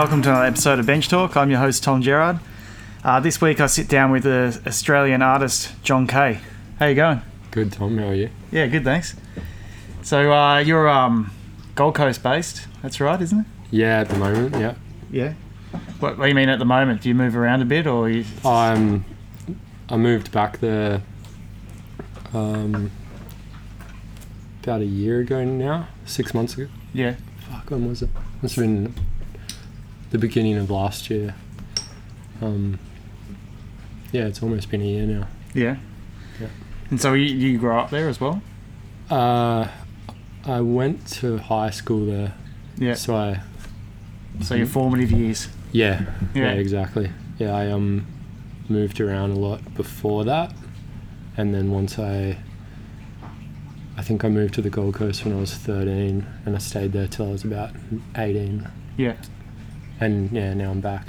Welcome to another episode of Bench Talk. I'm your host, Tom Gerard. Uh, this week I sit down with the Australian artist, John Kay. How you going? Good, Tom. How are you? Yeah, good, thanks. So uh, you're um, Gold Coast based, that's right, isn't it? Yeah, at the moment, yeah. Yeah. What, what do you mean at the moment? Do you move around a bit or you... I'm. I moved back there um, about a year ago now, six months ago. Yeah. Fuck, when was it? Must have been the beginning of last year. Um, yeah, it's almost been a year now. Yeah. Yeah. And so you, you grew up there as well? Uh, I went to high school there, Yeah. so I So your formative years. yeah, yeah, Yeah. exactly. Yeah, I um moved around a lot before that, and then once I, I think I moved to the Gold Coast when I was thirteen, and I stayed there till I was about eighteen, Yeah. And yeah, now I'm back.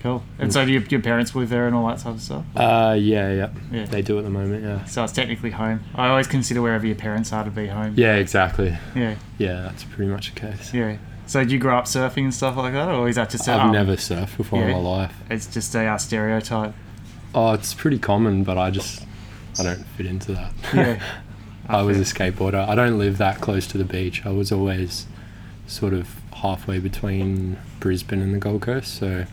Cool. And so do your, your parents live there and all that sort of stuff? Uh, yeah, yeah, Yeah. they do at the moment. Yeah, So it's technically home. I always consider wherever your parents are to be home. yeah, exactly. Yeah. Yeah, that's pretty much the case. Yeah. So did you grow up surfing and stuff like that, or is that just a, I've um, never surfed before in yeah. my life. It's just a uh, stereotype. Oh, it's pretty common, but I just I don't fit into that. Yeah. I was a skateboarder. I don't live that close to the beach. I was always sort of halfway between Brisbane and the Gold Coast. So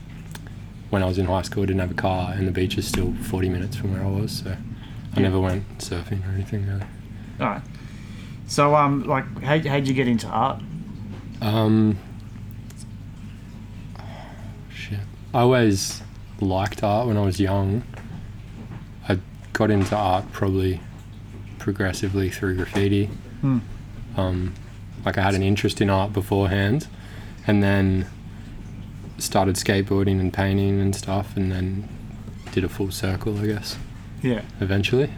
when I was in high school, I didn't have a car, and the beach is still 40 minutes from where I was. So I never went surfing or anything really. All right. So um, like, how how'd you get into art? Um, shit. I always liked art when I was young. I got into art probably progressively through graffiti. Hmm. Um, like I had an interest in art beforehand, and then started skateboarding and painting and stuff, and then did a full circle, I guess. Yeah. Eventually.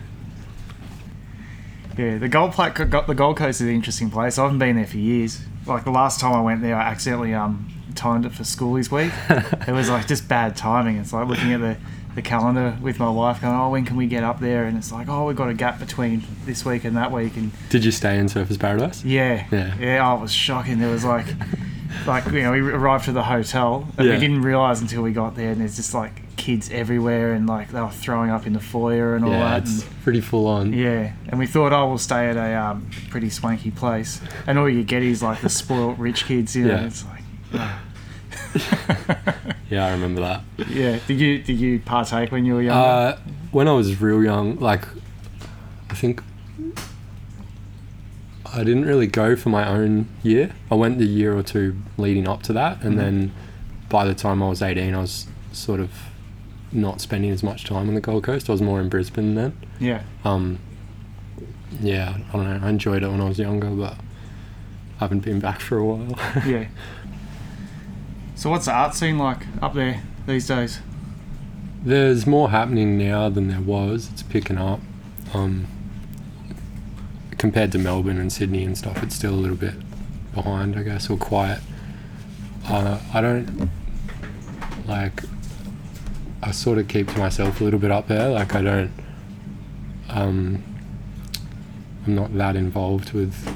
Yeah. The Gold Pla- got the Gold Coast is an interesting place. I haven't been there for years. Like the last time I went there, I accidentally um timed it for schoolies week. it was like just bad timing. It's like looking at the, the calendar with my wife, going, "Oh, when can we get up there?" And it's like, "Oh, we've got a gap between this week and that week." And Did you stay in Surfers Paradise? yeah, Yeah. yeah, oh, it was shocking. There was like, like you know, we arrived to the hotel and Yeah. we didn't realize until we got there, and there's just like kids everywhere, and like they were throwing up in the foyer and all yeah, that. it's and, pretty full on. yeah, and we thought, oh, we'll stay at a um, pretty swanky place, and all you get is like the spoiled rich kids. You know, Yeah. it's like. ah. Yeah, I remember that. yeah. Did you did you partake when you were younger? Uh, when I was real young, like I think I didn't really go for my own year. I went the year or two leading up to that, and Mhm. then by the time I was eighteen, I was sort of not spending as much time on the Gold Coast. I was more in Brisbane then. yeah. Um, yeah, I don't know. I enjoyed it when I was younger, but I haven't been back for a while. Yeah. So what's the art scene like up there these days? There's more happening now than there was. It's picking up. Um, compared to Melbourne and Sydney and stuff, it's still a little bit behind, I guess, or quiet. Uh, I don't like. I sort of keep to myself a little bit up there. Like I don't. Um, I'm not that involved with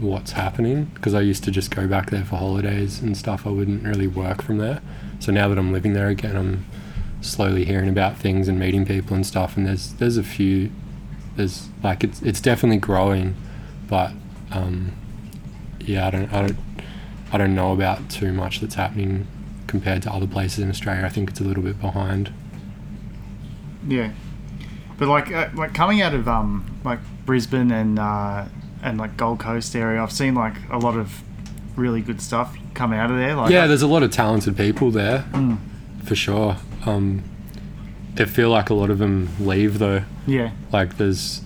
what's happening because I used to just go back there for holidays and stuff. I wouldn't really work from there. So now that I'm living there again, I'm slowly hearing about things and meeting people and stuff. And there's there's a few. There's like it's it's definitely growing, but um, yeah, I don't I don't I don't know about too much that's happening compared to other places in Australia. I think it's a little bit behind. Yeah. But like uh, like coming out of um like Brisbane and uh, and like Gold Coast area, I've seen like a lot of really good stuff come out of there. Like yeah, there's a lot of talented people there Mm. for sure. Um, I feel like a lot of them leave though. yeah, like there's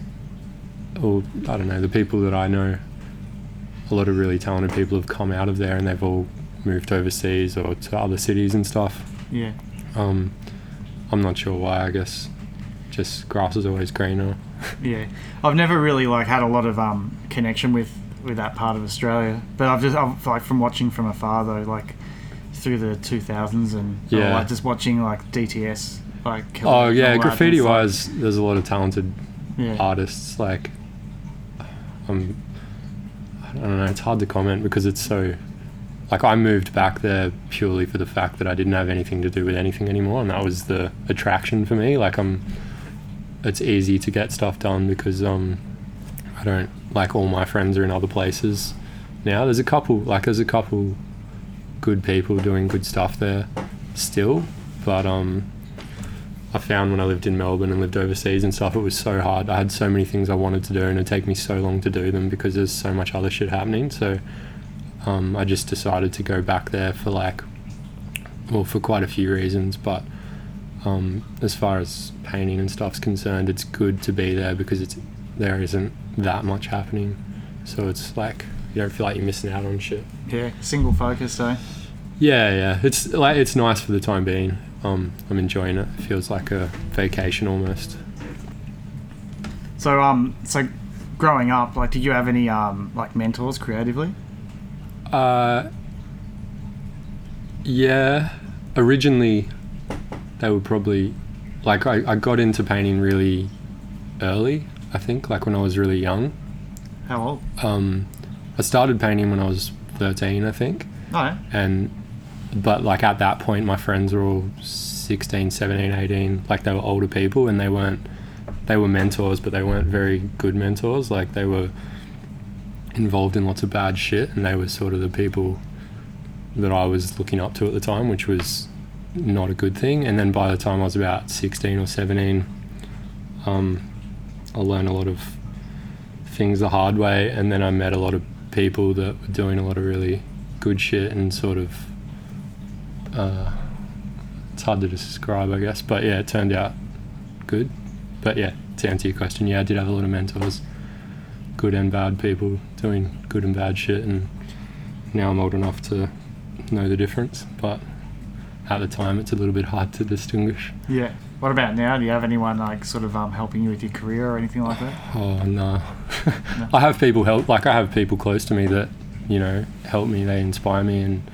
or I don't know the people that I know a lot of really talented people have come out of there and they've all moved overseas or to other cities and stuff yeah, um, I'm not sure why I guess just grass is always greener yeah. I've never really like had a lot of um connection with with that part of Australia, but I've just I've, like from watching from afar though, like through the 2000s and all Yeah. that, just watching like DTS like. oh yeah graffiti like- wise there's a lot of talented yeah, artists like um, I don't know it's hard to comment because it's so like I moved back there purely for the fact that I didn't have anything to do with anything anymore, and that was the attraction for me. Like I'm, it's easy to get stuff done because um, I don't like all my friends are in other places now. There's a couple like there's a couple good people doing good stuff there still, but um, I found when I lived in Melbourne and lived overseas and stuff, it was so hard. I had so many things I wanted to do, and it'd take me so long to do them because there's so much other shit happening. So um, I just decided to go back there for like, well, for quite a few reasons. But um, as far as painting and stuff's concerned, it's good to be there because it's there isn't that much happening. So it's like you don't feel like you're missing out on shit. Yeah, single focus, eh? Yeah, yeah. It's like it's nice for the time being. Um, I'm enjoying it. It feels like a vacation almost. So um, so growing up, like, did you have any um like mentors creatively? Uh, yeah. Originally, they were probably like I, I got into painting really early. I think like when I was really young. How old? Um, I started painting when I was 13, I think, Oh, yeah. and but like at that point, my friends were all 16, 17, 18. Like they were older people, and they weren't. They were mentors, but they weren't very good mentors. Like they were involved in lots of bad shit, and they were sort of the people that I was looking up to at the time, which was not a good thing. And then by the time I was about 16 or 17, um, I learned a lot of things the hard way, and then I met a lot of people that were doing a lot of really good shit and sort of. Uh, it's hard to describe, I guess, but yeah, it turned out good. But yeah, to answer your question, yeah, I did have a lot of mentors, good and bad people doing good and bad shit, and now I'm old enough to know the difference. But at the time, it's a little bit hard to distinguish. Yeah. What about now? Do you have anyone like sort of um helping you with your career or anything like that? Oh no. I have people help like I have people close to me that, you know, help me, they inspire me and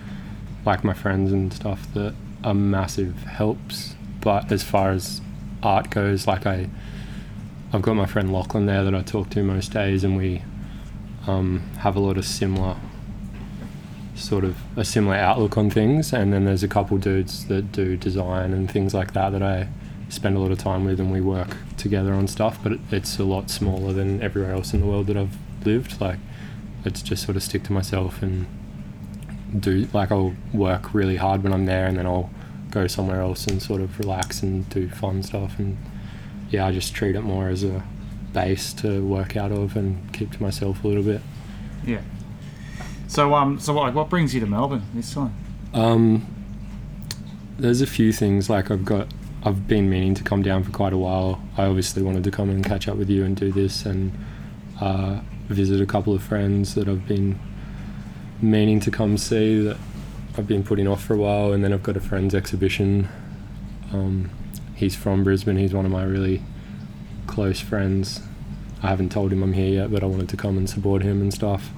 like my friends and stuff that are massive helps. But as far as art goes, like I I've got my friend Lachlan there that I talk to most days and we um, have a lot of similar sort of a similar outlook on things and then there's a couple dudes that do design and things like that that I spend a lot of time with and we work together on stuff but it, it's a lot smaller than everywhere else in the world that I've lived. Like it's just sort of stick to myself and do like I'll work really hard when I'm there and then I'll go somewhere else and sort of relax and do fun stuff. And yeah I just treat it more as a base to work out of and keep to myself a little bit. Yeah. So um, so what, what brings you to Melbourne this time? Um, there's a few things like I've got. I've been meaning to come down for quite a while. I obviously wanted to come and catch up with you and do this and uh, visit a couple of friends that I've been meaning to come see that I've been putting off for a while. And then I've got a friend's exhibition. Um, he's from Brisbane. He's one of my really close friends. I haven't told him I'm here yet, but I wanted to come and support him and stuff.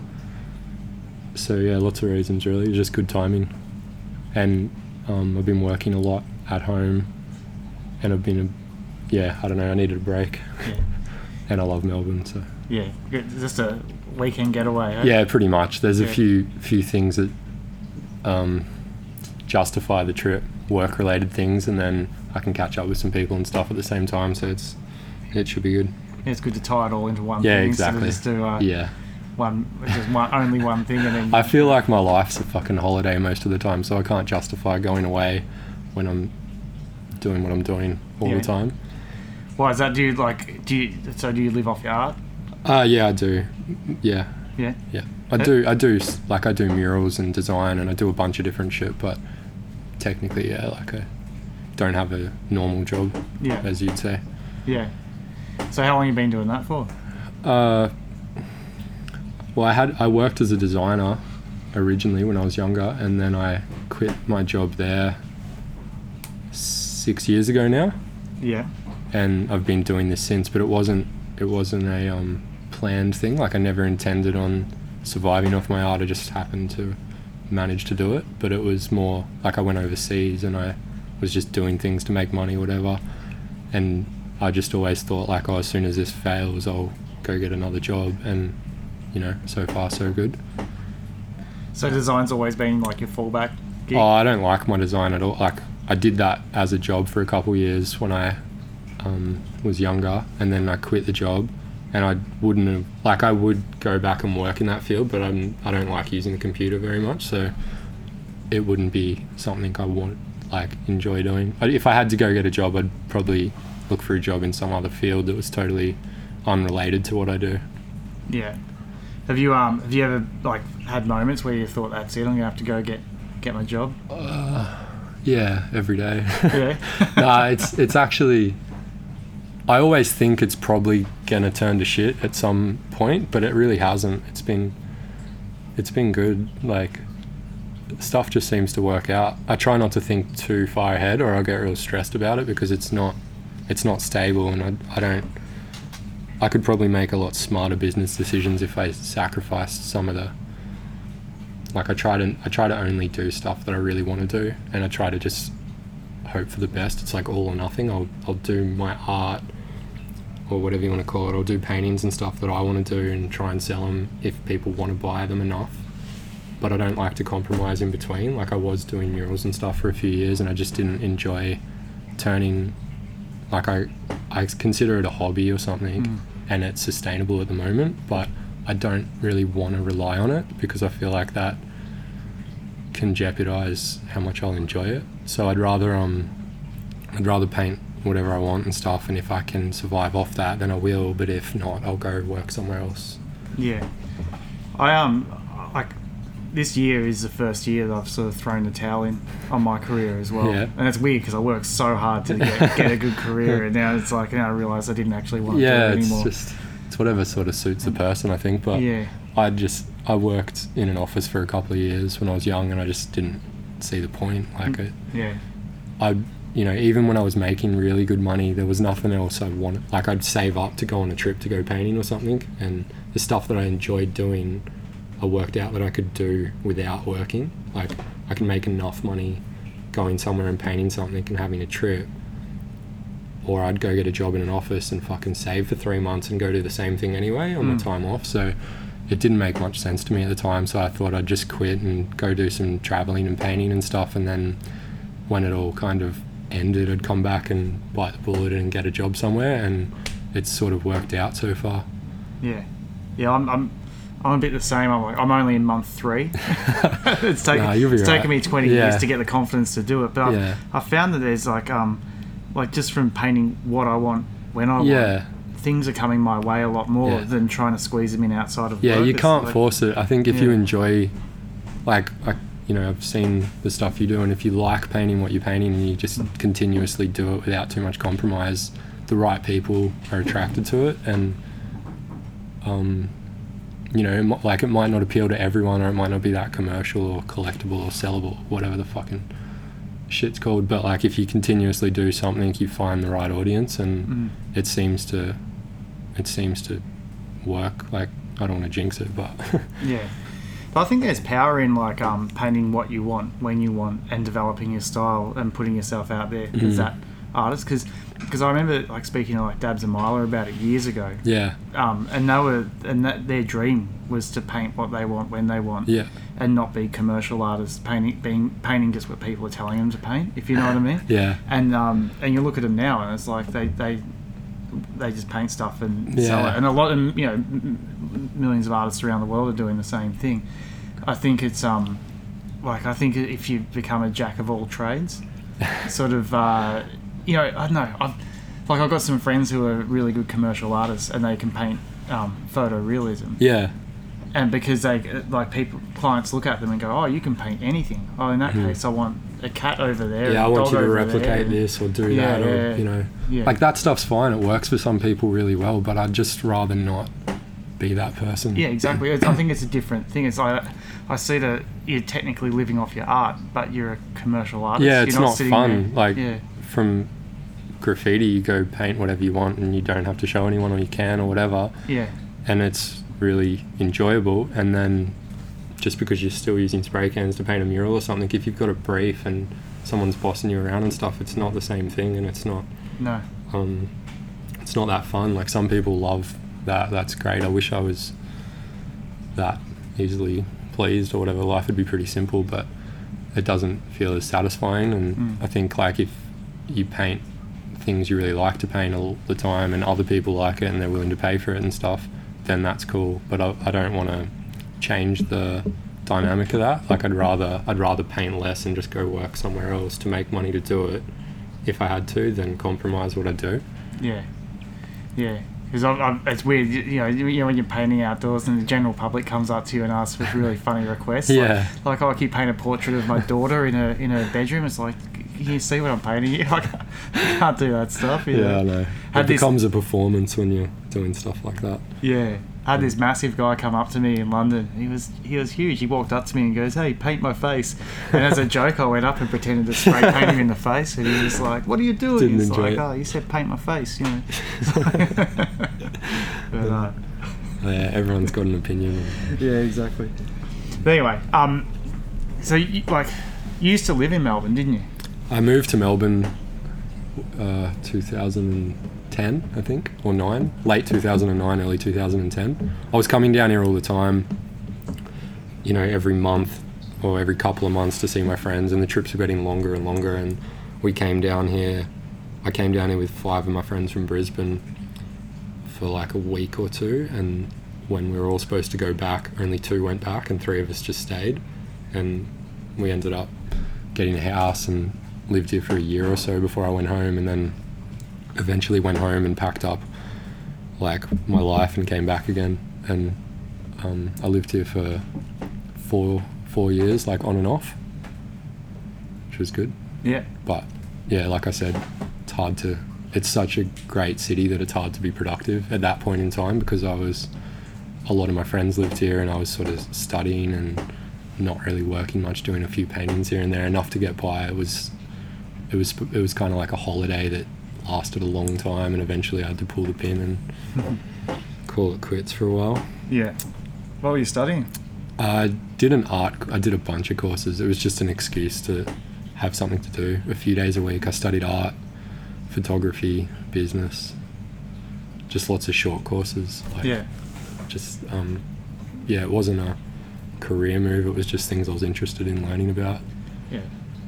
So yeah, lots of reasons really. Just good timing and um, I've been working a lot at home, and I've been, a, yeah, I don't know, I needed a break, Yeah. and I love Melbourne, so Yeah. Just a weekend getaway. eh? yeah, pretty much. There's a few few things that um, justify the trip, work related things, and then I can catch up with some people and stuff at the same time, so it's it should be good. It's good to tie it all into one Yeah, thing exactly. instead of just do uh, Yeah, one, just one, only one thing, and then I feel like my life's a fucking holiday most of the time, so I can't justify going away when I'm doing what I'm doing all Yeah. the time. why is that? Do you like? Do you? So do you live off your art? Uh, yeah, I do. Yeah, Yeah. Yeah, I do. I do like I do murals and design, and I do a bunch of different shit. But technically, yeah, like I don't have a normal job, Yeah. as you'd say. Yeah. So how long you been doing that for? Uh, well, I had I worked as a designer originally when I was younger, and then I quit my job there six years ago now, Yeah. and I've been doing this since. But it wasn't it wasn't a um, planned thing. Like I never intended on surviving off my art. I just happened to manage to do it. But it was more like I went overseas and I was just doing things to make money, whatever. And I just always thought like, oh, as soon as this fails, I'll go get another job. And you know, so far so good. So design's always been like your fallback gig. Oh, I don't like my design at all. Like I did that as a job for a couple of years when I um, was younger, and then I quit the job. And I wouldn't have like I would go back and work in that field, but I'm I don't like using the computer very much, so it wouldn't be something I want like enjoy doing. But if I had to go get a job, I'd probably look for a job in some other field that was totally unrelated to what I do. Yeah. Have you um have you ever like had moments where you thought that's it? I'm gonna have to go get get my job. Yeah, every day. Yeah. nah, it's it's actually. I always think it's probably gonna turn to shit at some point, but it really hasn't. It's been, it's been good. Like, stuff just seems to work out. I try not to think too far ahead, or I'll get real stressed about it because it's not, it's not stable, and I, I don't. I could probably make a lot smarter business decisions if I sacrificed some of the. Like I try to, I try to only do stuff that I really want to do, and I try to just hope for the best. It's like all or nothing. I'll I'll do my art or whatever you want to call it. I'll do paintings and stuff that I want to do and try and sell them if people want to buy them enough. But I don't like to compromise in between. Like I was doing murals and stuff for a few years, and I just didn't enjoy turning. Like I, I consider it a hobby or something, Mm. And it's sustainable at the moment. But I don't really want to rely on it because I feel like that can jeopardize how much I'll enjoy it. So I'd rather um I'd rather paint whatever I want and stuff and if I can survive off that then I will, but if not I'll go work somewhere else. Yeah. I um this year is the first year that I've sort of thrown the towel in on my career as well. Yeah. And it's weird because I worked so hard to get, get a good career, and now it's like now I realise I didn't actually want to yeah, do it it's just it's whatever sort of suits the mm. person I think, but yeah. I just I worked in an office for a couple of years when I was young and I just didn't see the point like mm. it Yeah. I, you know, even when I was making really good money, there was nothing else I wanted. Like I'd save up to go on a trip to go painting or something, and the stuff that I enjoyed doing, I worked out that I could do without working. Like I can make enough money going somewhere and painting something and having a trip, or I'd go get a job in an office and fucking save for three months and go do the same thing anyway on my Mm. time off. So. It didn't make much sense to me at the time, so I thought I'd just quit and go do some traveling and painting and stuff, and then when it all kind of ended, I'd come back and bite the bullet and get a job somewhere, and it's sort of worked out so far. Yeah. Yeah. I'm. I'm I'm a bit the same. I'm like I'm only in month three. it's taken it's right. taken me 20 Yeah. years to get the confidence to do it, but Yeah. I've found that there's like um like just from painting what I want when I want, Yeah, things are coming my way a lot more Yeah. than trying to squeeze them in outside of yeah, work. you can't like- force it. I think if you enjoy, like, like you know, I've seen the stuff you do, and if you like painting what you're painting, and you just continuously do it without too much compromise, the right people are attracted to it, and um, you know, like it might not appeal to everyone, or it might not be that commercial or collectible or sellable, whatever the fucking shit's called. But like, if you continuously do something, you find the right audience, and Mm. it seems to, it seems to work. Like, I don't want to jinx it, but Yeah. But I think there's power in like um, painting what you want when you want and developing your style and putting yourself out there as Mhm. that artist. Because I remember like speaking to like Dabs and Myla about it years ago, yeah, um, and they were and that, their dream was to paint what they want when they want, yeah, and not be commercial artists painting being painting just what people are telling them to paint. If you know what I mean. yeah, And um, and you look at them now, and it's like they they they just paint stuff and sell Yeah. it. And a lot of you know millions of artists around the world are doing the same thing. I think it's um like I think if you become a jack of all trades, sort of uh, you know I don't know I've like I've got some friends who are really good commercial artists and they can paint um, photorealism yeah, and because they like people clients look at them and go oh you can paint anything oh in that Mhm. case I want a cat over there yeah. I want you to replicate there. this or do Yeah, that, or yeah, you know, yeah. like that stuff's fine. It works for some people really well, but I'd just rather not be that person. Yeah, exactly. I think it's a different thing. It's like I see that you're technically living off your art, but you're a commercial artist. Yeah, You're it's not fun. there- Like yeah, from graffiti, you go paint whatever you want, and you don't have to show anyone, or you can, or whatever. yeah, and it's really enjoyable. And then just because you're still using spray cans to paint a mural or something, if you've got a brief and someone's bossing you around and stuff, it's not the same thing, and it's not no, um, it's not that fun. Like some people love that. That's great. I wish I was that easily pleased or whatever, life would be pretty simple, but it doesn't feel as satisfying. And Mm. I think like if you paint things you really like to paint all the time and other people like it and they're willing to pay for it and stuff, then that's cool. But I, I don't want to change the dynamic of that. Like I'd rather I'd rather paint less and just go work somewhere else to make money to do it if I had to than compromise what I do. Yeah, yeah. Because it's weird, you, know, you, know, when you're painting outdoors and the general public comes up to you and asks for really funny requests. like- Yeah. Like, oh, I keep painting a portrait of my daughter in a in a bedroom. It's like, you see what I'm painting? You like, I can't do that stuff. you Yeah, I know. Had It this- becomes a performance when you're doing stuff like that. Yeah. I had this massive guy come up to me in London. He was he was huge. He walked up to me and goes, "Hey, paint my face." And as a joke, I went up and pretended to spray paint him in the face. And he was like, "What are you doing?" Didn't He's enjoy like, it. "Oh, you said paint my face," you know. but, uh, Yeah, everyone's got an opinion. yeah, exactly. But anyway, um, so you, like, you used to live in Melbourne, didn't you? I moved to Melbourne uh, 2010, I think, or 9, late 2009, early 2010. I was coming down here all the time, you know, every month or every couple of months to see my friends, and the trips were getting longer and longer. And we came down here, I came down here with five of my friends from Brisbane for like a week or two, and when we were all supposed to go back, only two went back, and three of us just stayed. And we ended up getting a house and lived here for a year or so before I went home, and then eventually went home and packed up like my life and came back again. And um, I lived here for four four years, like on and off, which was good. Yeah. But yeah, like I said, it's hard to. It's such a great city that it's hard to be productive at that point in time because I was. A lot of my friends lived here, and I was sort of studying and not really working much, doing a few paintings here and there, enough to get by. It was, it was, it was kind of like a holiday that lasted a long time, and eventually I had to pull the pin and call it quits for a while. Yeah. What were you studying? I did an art. I did a bunch of courses. It was just an excuse to have something to do. A few days a week, I studied art, photography, business. Just lots of short courses. Like Yeah. Just um, yeah, it wasn't a career move. It was just things I was interested in learning about. Yeah.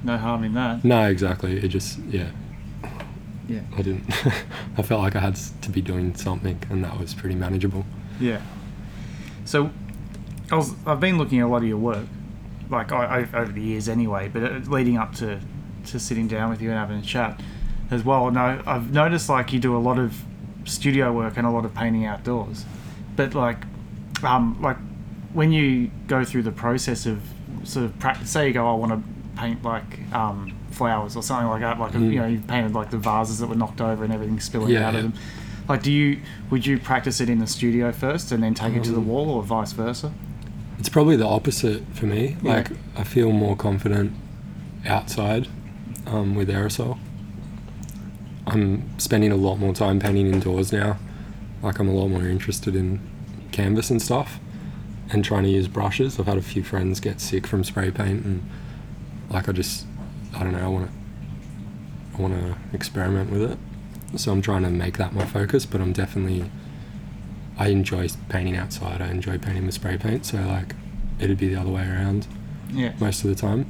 No harm in that. No, exactly. It just yeah. Yeah. I didn't. I felt like I had to be doing something, and that was pretty manageable. Yeah. So, I was, I've been looking at a lot of your work, like I, I, over the years anyway, but uh, leading up to, to sitting down with you and having a chat as well. And I, I've noticed like you do a lot of studio work and a lot of painting outdoors, but like, um, like when you go through the process of sort of practice, say you go, I want to paint like um, flowers or something like that, like Mm. you know, you've painted like the vases that were knocked over and everything spilling Yeah, out of them. Like, do you would you practice it in the studio first and then take it to the Um, wall, or vice versa? It's probably the opposite for me. Yeah. Like I feel more confident outside um, with aerosol. I'm spending a lot more time painting indoors now. Like I'm a lot more interested in canvas and stuff, and trying to use brushes. I've had a few friends get sick from spray paint, and like I just, I don't know. I want to, I want to experiment with it. So I'm trying to make that my focus. But I'm definitely I enjoy painting outside. I enjoy painting with spray paint. So like, it'd be the other way around Yeah, most of the time.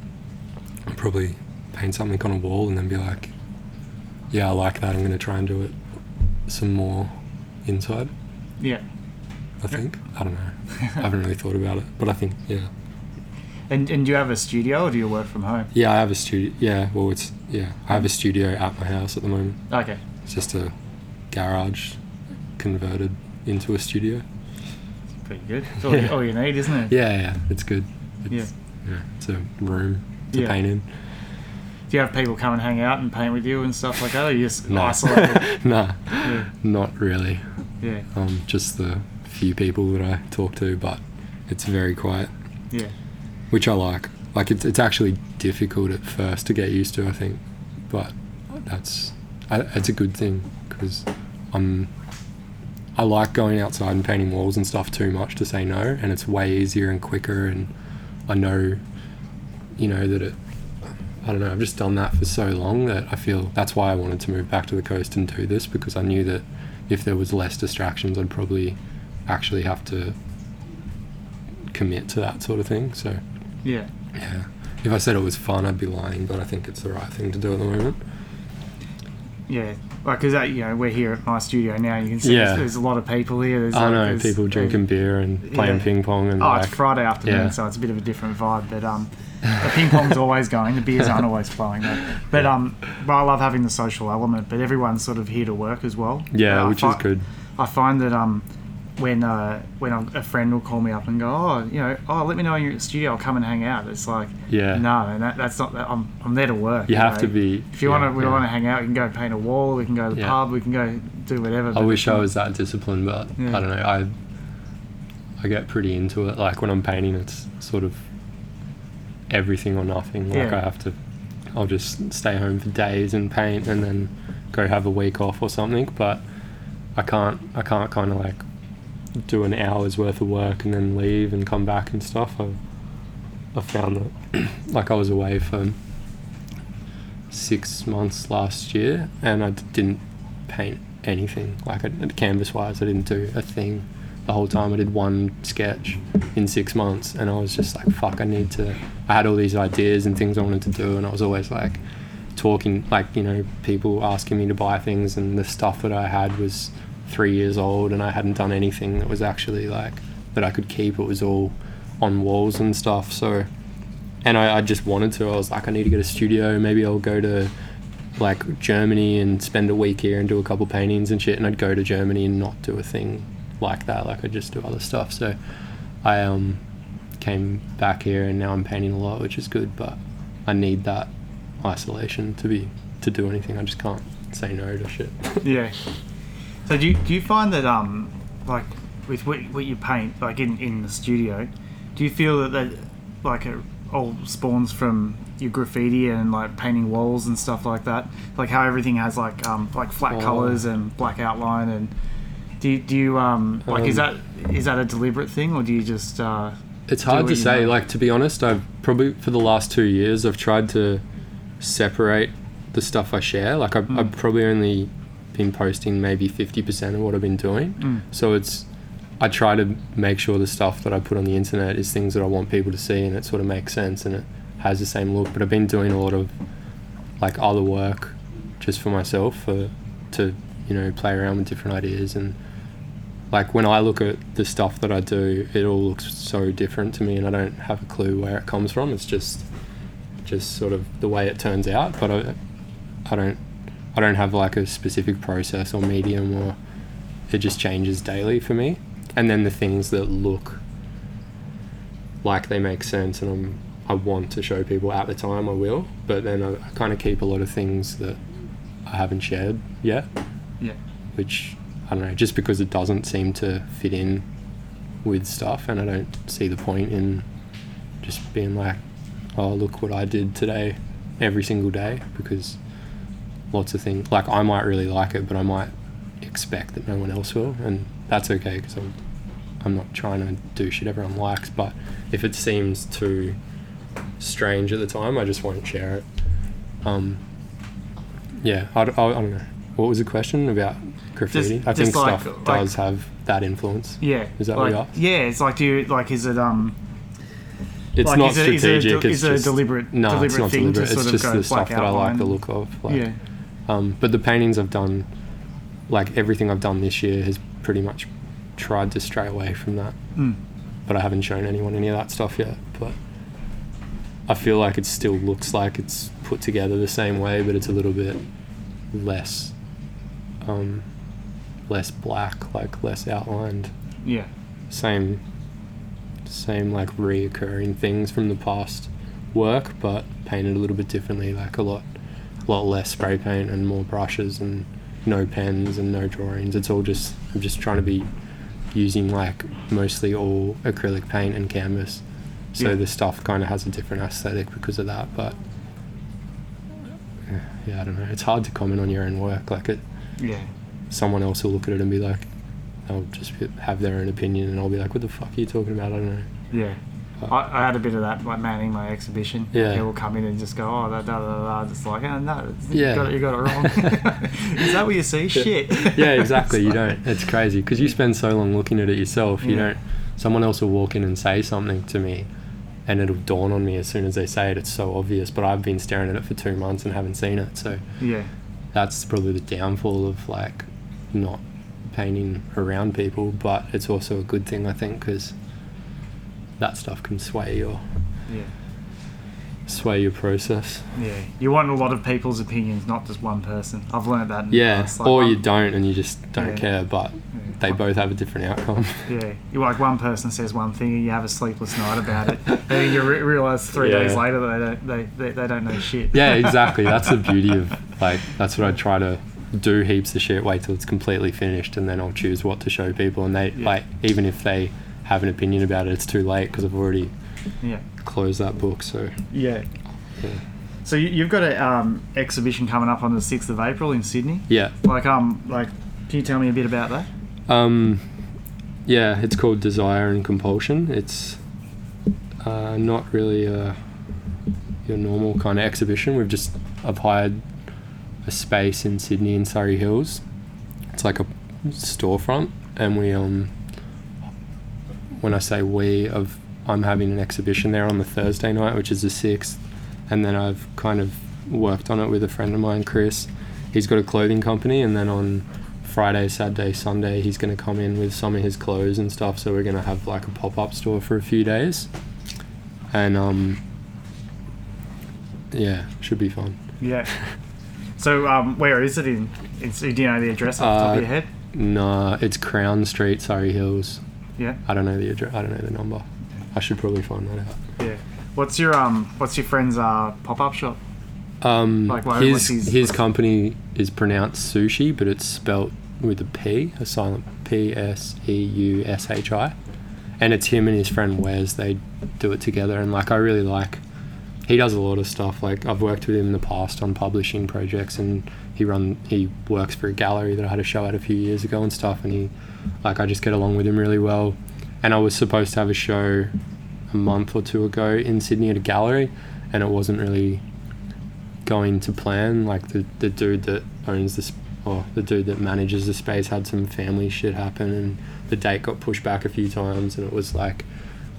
I'd probably paint something on a wall and then be like, yeah, I like that. I'm going to try and do it some more inside. yeah. I think. I don't know. I haven't really thought about it, but I think yeah. And and do you have a studio or do you work from home? Yeah, I have a studio. Yeah, well, it's yeah. I have a studio at my house at the moment. Okay. It's just a garage converted into a studio. It's pretty good. It's all, you, Yeah. all you need, isn't it? Yeah, yeah, it's good. It's, Yeah. yeah, it's a room to Yeah. paint in. Do you have people come and hang out and paint with you and stuff like that, or you just No. isolated? nah, Yeah. not really. Yeah. Um, just the few people that I talk to, but it's very quiet, Yeah. Which I like. Like it's it's actually difficult at first to get used to, I think, but that's it's a good thing because I'm I like going outside and painting walls and stuff too much to say no, and it's way easier and quicker, and I know, you know that it. I don't know. I've just done that for so long that I feel that's why I wanted to move back to the coast and do this because I knew that if there was less distractions, I'd probably actually have to commit to that sort of thing. So Yeah. yeah, if I said it was fun, I'd be lying. But I think it's the right thing to do at the moment. Yeah. Like, cause you know, we're here at my studio now. You can see Yeah. there's, there's a lot of people here. There's I like, know people drinking beer and playing yeah. ping pong and Oh, like it's Friday afternoon, yeah. so it's a bit of a different vibe. But um, the ping pong's always going. The beers aren't always flowing. Though. But um, but I love having the social element. But everyone's sort of here to work as well. yeah, Uh, which is good. I find that um, when uh, when a friend will call me up and go, oh, you know, oh, let me know when you're at the studio. I'll come and hang out. It's like, Yeah. no, and that, that's not. That. I'm I'm there to work. You have know. to be. If you yeah, want to, we yeah. want to hang out. We can go paint a wall. We can go to the Yeah. pub. We can go do whatever. I wish I was that disciplined, but. I don't know. I I get pretty into it. Like when I'm painting, it's sort of everything or nothing. Like. I have to. I'll just stay home for days and paint, and then go have a week off or something. But I can't. I can't kind of like do an hour's worth of work and then leave and come back and stuff. I I found that like I was away for six months last year, and I didn't paint anything. Like I, canvas wise, I didn't do a thing the whole time. I did one sketch in six months, and I was just like, "Fuck! I need to." I had all these ideas and things I wanted to do, and I was always like talking, like you know, people asking me to buy things, and the stuff that I had was three years old, and I hadn't done anything that was actually like that I could keep. It was all on walls and stuff. So, and I, I just wanted to. I was like, I need to get a studio. Maybe I'll go to like Germany and spend a week here and do a couple paintings and shit. And I'd go to Germany and not do a thing like that. Like I'd just do other stuff. So I um came back here and now I'm painting a lot, which is good. But I need that isolation to be to do anything. I just can't say no to shit. Yeah. So do you, do you find that um like with what, what you paint like in, in the studio, do you feel that that like it all spawns from your graffiti and like painting walls and stuff like that? Like how everything has like um like flat Oh. colors and black outline and do you, do you um like is that Um, is that a deliberate thing or do you just uh It's hard to say. know. Like to be honest, I've probably for the last two years I've tried to separate the stuff I share. Like I've, Mm. I've probably only been posting maybe fifty percent of what I've been doing. mm, So it's I try to make sure the stuff that I put on the internet is things that I want people to see and it sort of makes sense and it has the same look. But I've been doing a lot of like other work just for myself for to you know play around with different ideas and like when I look at the stuff that I do, it all looks so different to me, and I don't have a clue where it comes from. It's just, just sort of the way it turns out. But I, I don't, I don't have like a specific process or medium, or it just changes daily for me. And then the things that look like they make sense, and I'm, I want to show people at the time, I will. But then I, I kind of keep a lot of things that I haven't shared yet yeah which I don't know, just because it doesn't seem to fit in with stuff, and I don't see the point in just being like, oh, look what I did today every single day, because lots of things, like I might really like it, but I might expect that no one else will, and that's okay because I'm, I'm not trying to do shit everyone likes, but if it seems too strange at the time, I just won't share it. Um, yeah, I, I- I don't know. What was the question about graffiti? I think like- stuff like- does have that influence. yeah Is that like, what you asked? yeah it's like do you like is it um It's like, not is it- is it strategic. it's is it a just, deliberate- no, it's not thing to sort It's of just go the stuff that I like the look of. Like, yeah Um, but the paintings I've done, like everything I've done this year, has pretty much tried to stray away from that. mm. But I haven't shown anyone any of that stuff yet. But I feel like it still looks like it's put together the same way, but it's a little bit less, um, less black, like less outlined. yeah Same, same like reoccurring things from the past work, but painted a little bit differently, like a lot, lot less spray paint and more brushes and no pens and no drawings. It's all just I'm just trying to be using like mostly all acrylic paint and canvas. So Yeah. the stuff kind of has a different aesthetic because of that, but yeah, I don't know. It's hard to comment on your own work. Like it, yeah someone else will look at it and be like, they'll just have their own opinion, and I'll be like, what the fuck are you talking about? I don't know. Yeah. I, I had a bit of that, like manning my exhibition. Yeah. People come in and just go, oh, da da da da. Just like, oh, no, Yeah. you, got it, you got it wrong. Is that what you see? Shit. yeah, exactly. You don't. It's crazy because you spend so long looking at it yourself. You Yeah. don't someone else will walk in and say something to me and it'll dawn on me as soon as they say it it's so obvious but i've been staring at it for two months and haven't seen it so Yeah. that's probably the downfall of like not painting around people but it's also a good thing i think because that stuff can sway your Yeah. sway your process Yeah. You want a lot of people's opinions, not just one person. I've learned that. In the yeah. Like or one- you don't and you just don't Yeah. care but yeah. they both have a different outcome Yeah, you like one person says one thing and you have a sleepless night about it, and then you re- realize three days later they don't they, they, they don't know shit. yeah exactly that's the beauty of like that's what i try to do heaps of shit wait till it's completely finished and then i'll choose what to show people and they like even if they have an opinion about it it's too late because i've already yeah, closed that book so yeah. yeah, So you, you've got an um, exhibition coming up on the sixth of April in Sydney. yeah. Like um, like, can you tell me a bit about that? Um, yeah, it's called Desire and Compulsion. It's uh, not really a, your normal kind of exhibition. We've just I've hired a space in Sydney in Surry Hills. It's like a storefront, and we um. When I say we, I've, I'm having an exhibition there on the Thursday night, which is the sixth, and then I've kind of worked on it with a friend of mine, Chris. He's got a clothing company, and then on Friday, Saturday, Sunday, he's going to come in with some of his clothes and stuff. So we're going to have like a pop up store for a few days, and um, yeah, should be fun. Yeah. So um, where is it in? It's, do you know the address off the top Uh, of your head? Nah, it's Crown Street, Surry Hills. Yeah. I don't know the address. I don't know the number. I should probably find that out. Yeah. What's your um? What's your friend's uh pop up shop? Um, Like, what- his his- his company is pronounced sushi, but it's spelt with a P, a silent P S E U S H I, and it's him and his friend Wes. They do it together, and like I really like. He does a lot of stuff. Like I've worked with him in the past on publishing projects, and he run he works for a gallery that I had a show at a few years ago and stuff. And he, like, I just get along with him really well. And I was supposed to have a show a month or two ago in Sydney at a gallery, and it wasn't really going to plan. Like the, the dude that owns this, or the dude that manages the space had some family shit happen, and the date got pushed back a few times, and it was like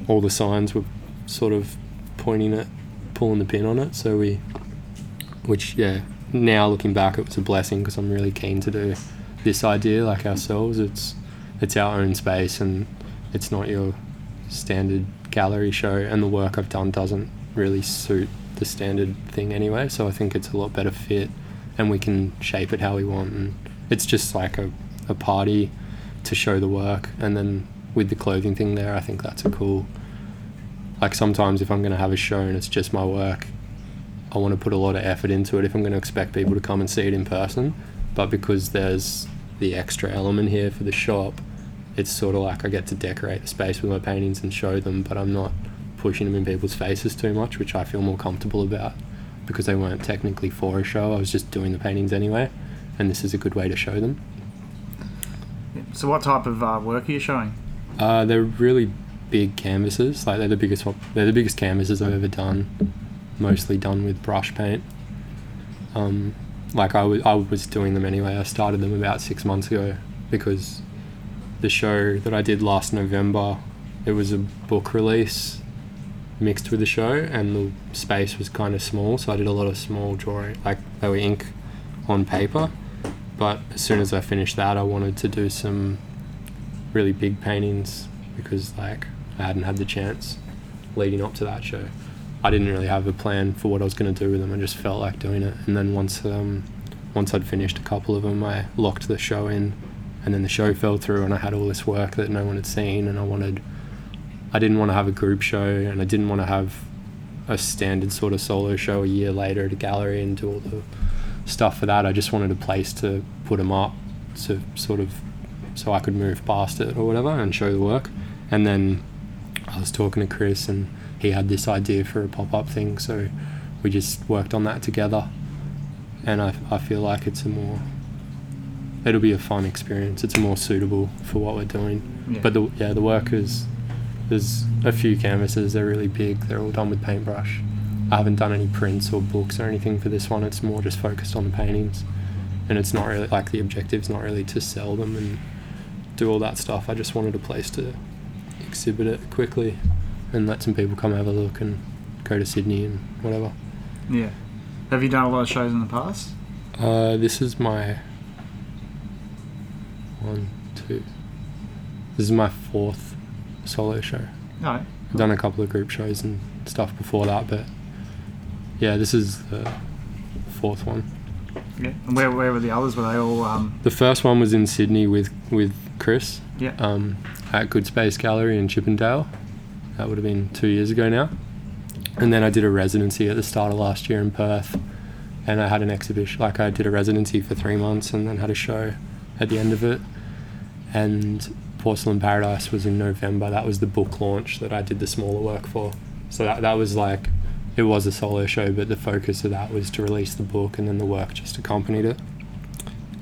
all the signs were sort of pointing at pulling the pin on it. So we, which yeah, now looking back, it was a blessing because I'm really keen to do this idea like ourselves. It's it's our own space and it's not your standard gallery show. And the work I've done doesn't really suit the standard thing anyway. So I think it's a lot better fit, and we can shape it how we want. And it's just like a a party to show the work, and then with the clothing thing there, I think that's a cool like sometimes if I'm going to have a show and it's just my work, I want to put a lot of effort into it if I'm going to expect people to come and see it in person. But because there's the extra element here for the shop, it's sort of like I get to decorate the space with my paintings and show them, but I'm not pushing them in people's faces too much, which I feel more comfortable about because they weren't technically for a show. I was just doing the paintings anyway, and this is a good way to show them. So what type of uh, work are you showing? Uh, they're really big canvases. Like they're the biggest. They're the biggest canvases I've ever done. Mostly done with brush paint. Um, like I was, I was doing them anyway. I started them about six months ago because the show that I did last November, it was a book release mixed with the show, and the space was kind of small, so I did a lot of small drawing. Like they were ink on paper, but as soon as I finished that, I wanted to do some really big paintings because like I hadn't had the chance leading up to that show. I didn't really have a plan for what I was going to do with them. I just felt like doing it. And then once um, once I'd finished a couple of them, I locked the show in, and then the show fell through, and I had all this work that no one had seen, and I wanted. I didn't want to have a group show, and I didn't want to have a standard sort of solo show a year later at a gallery and do all the stuff for that. I just wanted a place to put them up, to sort of so I could move past it or whatever and show the work. And then I was talking to Chris and he had this idea for a pop up thing, so we just worked on that together. And I, I feel like it's a more, it'll be a fun experience. It's more suitable for what we're doing. Yeah. But the, yeah, the work is, there's a few canvases, they're really big, they're all done with paintbrush. I haven't done any prints or books or anything for this one, it's more just focused on the paintings. And it's not really like the objective's not really to sell them and do all that stuff. I just wanted a place to exhibit it quickly and let some people come have a look and go to Sydney and whatever. Yeah. Have you done a lot of shows in the past? Uh, this is my one, two. This is my fourth solo show. No. I've done a couple of group shows and stuff before that, but yeah, this is the fourth one. Yeah. And where, where were the others? Were they all? Um, The first one was in Sydney with with Chris yeah. um, at Good Space Gallery in Chippendale. That would have been two years ago now. And then I did a residency at the start of last year in Perth, and I had an exhibition. Like I did a residency for three months, and then had a show at the end of it. And Porcelain Paradise was in November. That was the book launch that I did the smaller work for. So that that was like, it was a solo show, but the focus of that was to release the book, and then the work just accompanied it.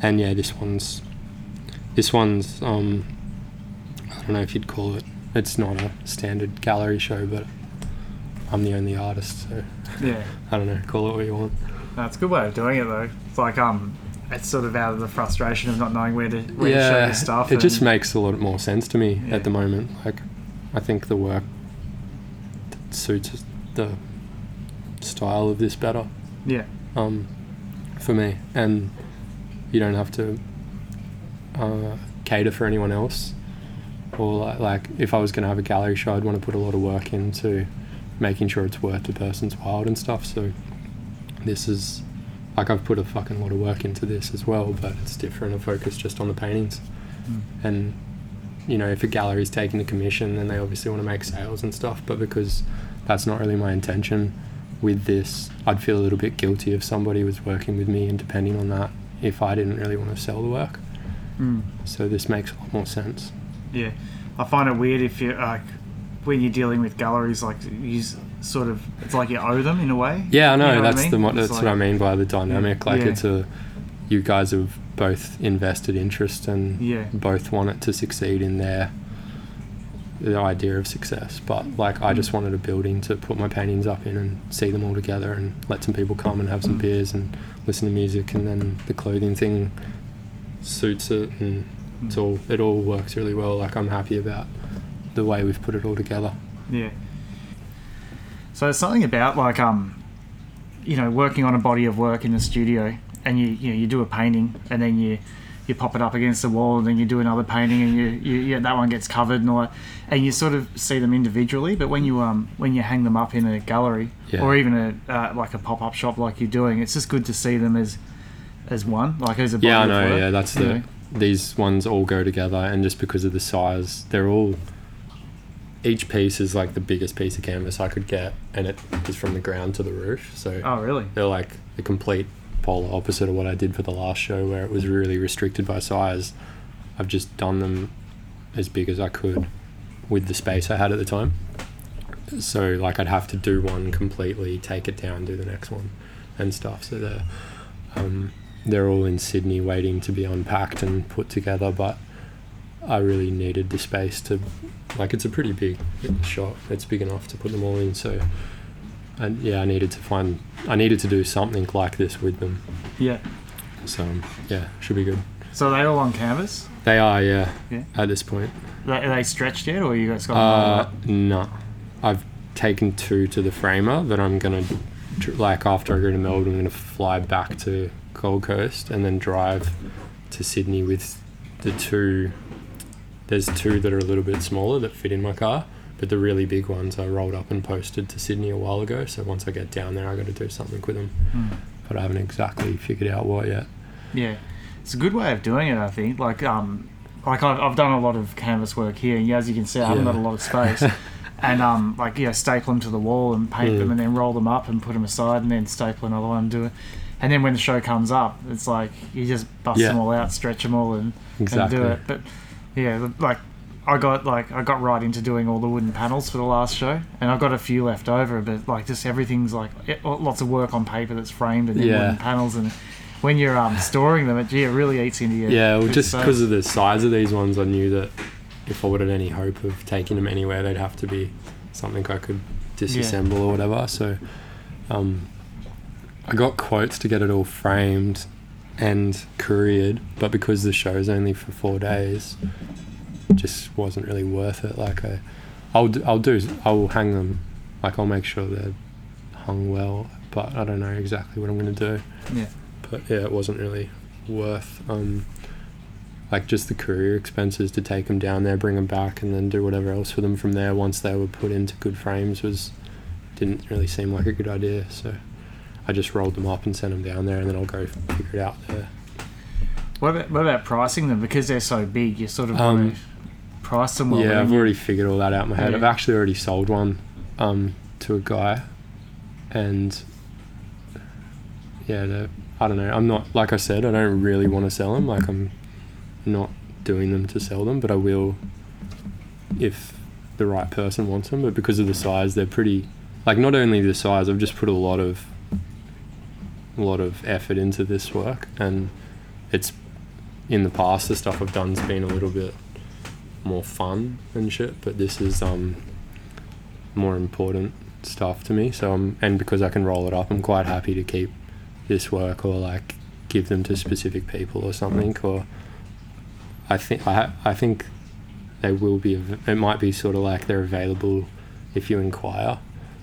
And yeah, this one's this one's um, I don't know if you'd call it. It's not a standard gallery show, but I'm the only artist, so Yeah. I don't know. Call it what you want. That's a good way of doing it though. It's like um, it's sort of out of the frustration of not knowing where to where to show your stuff. it just makes a lot more sense to me Yeah. at the moment. Like, I think the work suits the style of this better. yeah. um, for me, and you don't have to uh, cater for anyone else. Or like, like, if I was going to have a gallery show, I'd want to put a lot of work into making sure it's worth the person's while and stuff. So this is like I've put a fucking lot of work into this as well, but it's different. I focus just on the paintings, Mm. and you know, if a gallery's taking a commission, then they obviously want to make sales and stuff. But because that's not really my intention with this, I'd feel a little bit guilty if somebody was working with me and depending on that if I didn't really want to sell the work. Mm. So this makes a lot more sense. Yeah, I find it weird if you're like when you're dealing with galleries, like you sort of it's like you owe them in a way. Yeah, I know. You know what I that's mean? the mo- It's that's what I mean by the dynamic. Like Yeah. it's a you guys have both invested interest and Yeah. both want it to succeed in their the idea of success. But like I just wanted a building to put my paintings up in and see them all together and let some people come and have some beers and listen to music and then the clothing thing suits it and it's all it all works really well. Like I'm happy about the way we've put it all together. Yeah. So there's something about like um, you know, working on a body of work in the studio, and you you know you do a painting, and then you you pop it up against the wall, and then you do another painting, and you, you yeah, that one gets covered and all that, and you sort of see them individually. But when you um when you hang them up in a gallery Yeah. or even a uh, like a pop up shop like you're doing, it's just good to see them as as one, like as a body Yeah, I of know. Yeah, that's the. These ones all go together, and just because of the size, they're all. Each piece is like the biggest piece of canvas I could get, and it is from the ground to the roof. So Oh really? they're like the complete polar opposite of what I did for the last show, where it was really restricted by size. I've just done them as big as I could with the space I had at the time. So like I'd have to do one completely, take it down, do the next one, and stuff. So they're um, they're all in Sydney waiting to be unpacked and put together, but I really needed the space to like it's a pretty big shop. It's big enough to put them all in. So and yeah, I needed to find I needed to do something like this with them. Yeah. So um, yeah, should be good. So are they all on canvas? They are yeah, Yeah. at this point. Are they- stretched yet, or you guys got? Uh, no, I've taken two to the framer that I'm gonna like after I go to Melbourne, I'm gonna fly back to Gold Coast and then drive to Sydney with the two. There's two that are a little bit smaller that fit in my car, but the really big ones I rolled up and posted to Sydney a while ago. So once I get down there, I got to do something with them, Hmm. but I haven't exactly figured out what yet. Yeah, it's a good way of doing it. I think. Like, um, like I've, I've done a lot of canvas work here, and as you can see, I haven't Yeah. got a lot of space. and um, like yeah, staple them to the wall and paint Mm. them, and then roll them up and put them aside, and then staple another one and do it. And then when the show comes up, it's like you just bust Yeah. them all out, stretch them all, and, Exactly. and do it. But yeah, like I got like I got right into doing all the wooden panels for the last show, and I've got a few left over. But like just everything's like it, lots of work on paper that's framed and then Yeah. wooden panels, and when you're um storing them, it, gee, it really eats into your Yeah, well, just because of the size of these ones, I knew that if I wanted any hope of taking them anywhere, they'd have to be something I could disassemble or whatever. So, um, I got quotes to get it all framed and couriered, but because the show's only for four days, just wasn't really worth it. Like I, I'll do, I'll do I'll hang them, like I'll make sure they're hung well, but I don't know exactly what I'm gonna do. Yeah. But yeah, it wasn't really worth um, like just the courier expenses to take them down there, bring them back, and then do whatever else for them from there. Once they were put into good frames, was didn't really seem like a good idea. So I just rolled them up and sent them down there, and then I'll go figure it out there. What about, what about pricing them? Because they're so big, you sort of Um, want to price them well. yeah, I've you? already figured all that out in my head. Yeah. I've actually already sold one um, to a guy, and yeah, the, I don't know. I'm not like I said. I don't really want to sell them. Like I'm not doing them to sell them, but I will if the right person wants them. But because of the size, they're pretty. Like not only the size, I've just put a lot of a lot of effort into this work, and it's in the past the stuff I've done's been a little bit more fun and shit, but this is um more important stuff to me. So I'm and because I can roll it up, I'm quite happy to keep this work or like give them to specific people or something. Or I think I I think they will be. It might be sort of like they're available if you inquire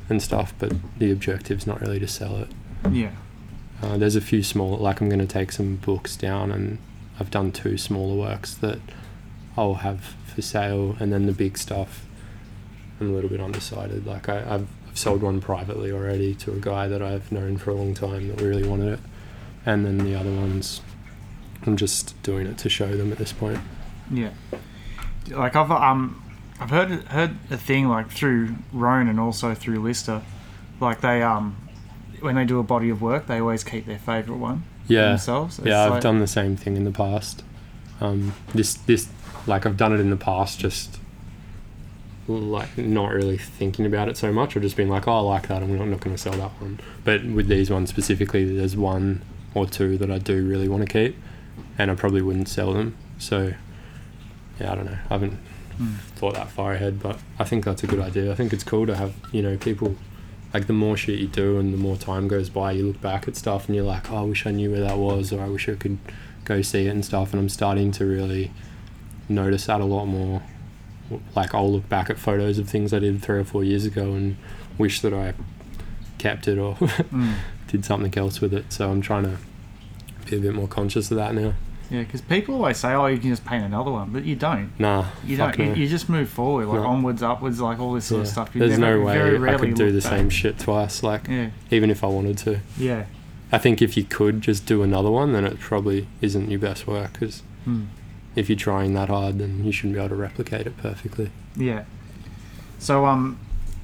and stuff, but the objective's not really to sell it. Yeah. Uh, there's a few small, like I'm going to take some books down, and I've done two smaller works that I'll have for sale, and then the big stuff. I'm a little bit undecided. Like I, I've, I've sold one privately already to a guy that I've known for a long time that really wanted it, and then the other ones, I'm just doing it to show them at this point. Yeah. Like I've um I've heard heard a thing like through Rone and also through Lister, like they um when they do a body of work they always keep their favourite one Yeah, themselves. It's yeah, I've like- done the same thing in the past. Um, this this like I've done it in the past, just like not really thinking about it so much, or just being like, oh, I like that, I'm not, not going to sell that one. But with these ones specifically, there's one or two that I do really want to keep, and I probably wouldn't sell them. So yeah, I don't know. I haven't Hmm. thought that far ahead, but I think that's a good idea. I think it's cool to have you know people. Like the more shit you do and the more time goes by, you look back at stuff and you're like, oh, I wish I knew where that was, or I wish I could go see it and stuff. And I'm starting to really notice that a lot more. Like I'll look back at photos of things I did three or four years ago and wish that I kept it or Mm. did something else with it. So I'm trying to be a bit more conscious of that now. Yeah, because people always say, "Oh, you can just paint another one," but you don't. Nah, You don't. You, no. you just move forward, like No. onwards, upwards, like all this sort of stuff. You There's never, no way very I could do the back. same shit twice. Like Yeah, even if I wanted to. yeah. I think if you could just do another one, then it probably isn't your best work. Because Hmm. if you're trying that hard, then you shouldn't be able to replicate it perfectly. Yeah. So um,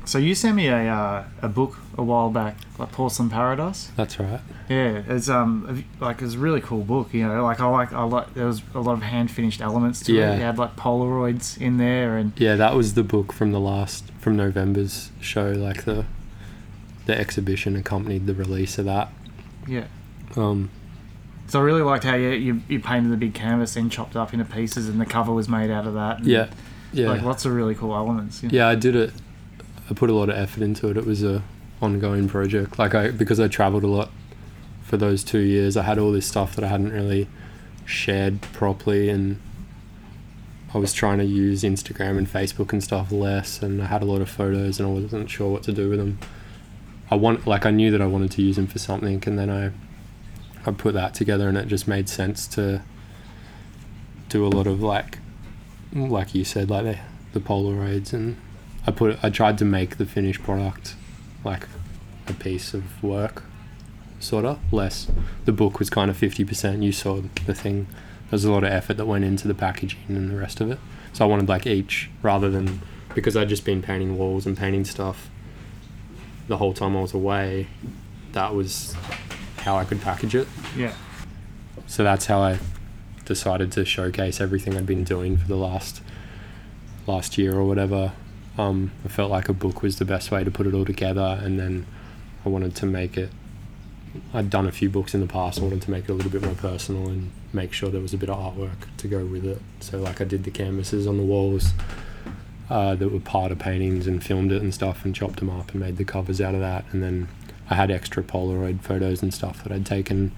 so you sent me a uh, a book a while back, like Porcelain Paradise. That's right. Yeah, it's um like it's a really cool book. You know, like I like I like there was a lot of hand finished elements to Yeah. it. You had like Polaroids in there, and Yeah, that was the book from the last from November's show. Like the the exhibition accompanied the release of that. yeah. Um, So I really liked how you, you you painted the big canvas and chopped it up into pieces, and the cover was made out of that. yeah, yeah, Like lots of really cool elements. you know. yeah. I did it. I put a lot of effort into it. It was a ongoing project. Like I because I traveled a lot for those two years. I had all this stuff that I hadn't really shared properly, and I was trying to use Instagram and Facebook and stuff less. And I had a lot of photos, and I wasn't sure what to do with them. I want like I knew that I wanted to use them for something, and then I I put that together, and it just made sense to do a lot of like like you said, like the, the Polaroids, and I put I tried to make the finished product like a piece of work, sort of less. The book was kind of fifty percent. You saw the thing. There's a lot of effort that went into the packaging and the rest of it. So I wanted like each rather than because I'd just been painting walls and painting stuff the whole time I was away. That was how I could package it. yeah. So that's how I decided to showcase everything I'd been doing for the last last year or whatever. Um, I felt like a book was the best way to put it all together, and then I wanted to make it. I'd done a few books in the past. I wanted to make it a little bit more personal and make sure there was a bit of artwork to go with it. So like I did the canvases on the walls uh, that were part of paintings and filmed it and stuff and chopped them up and made the covers out of that. And then I had extra Polaroid photos and stuff that I'd taken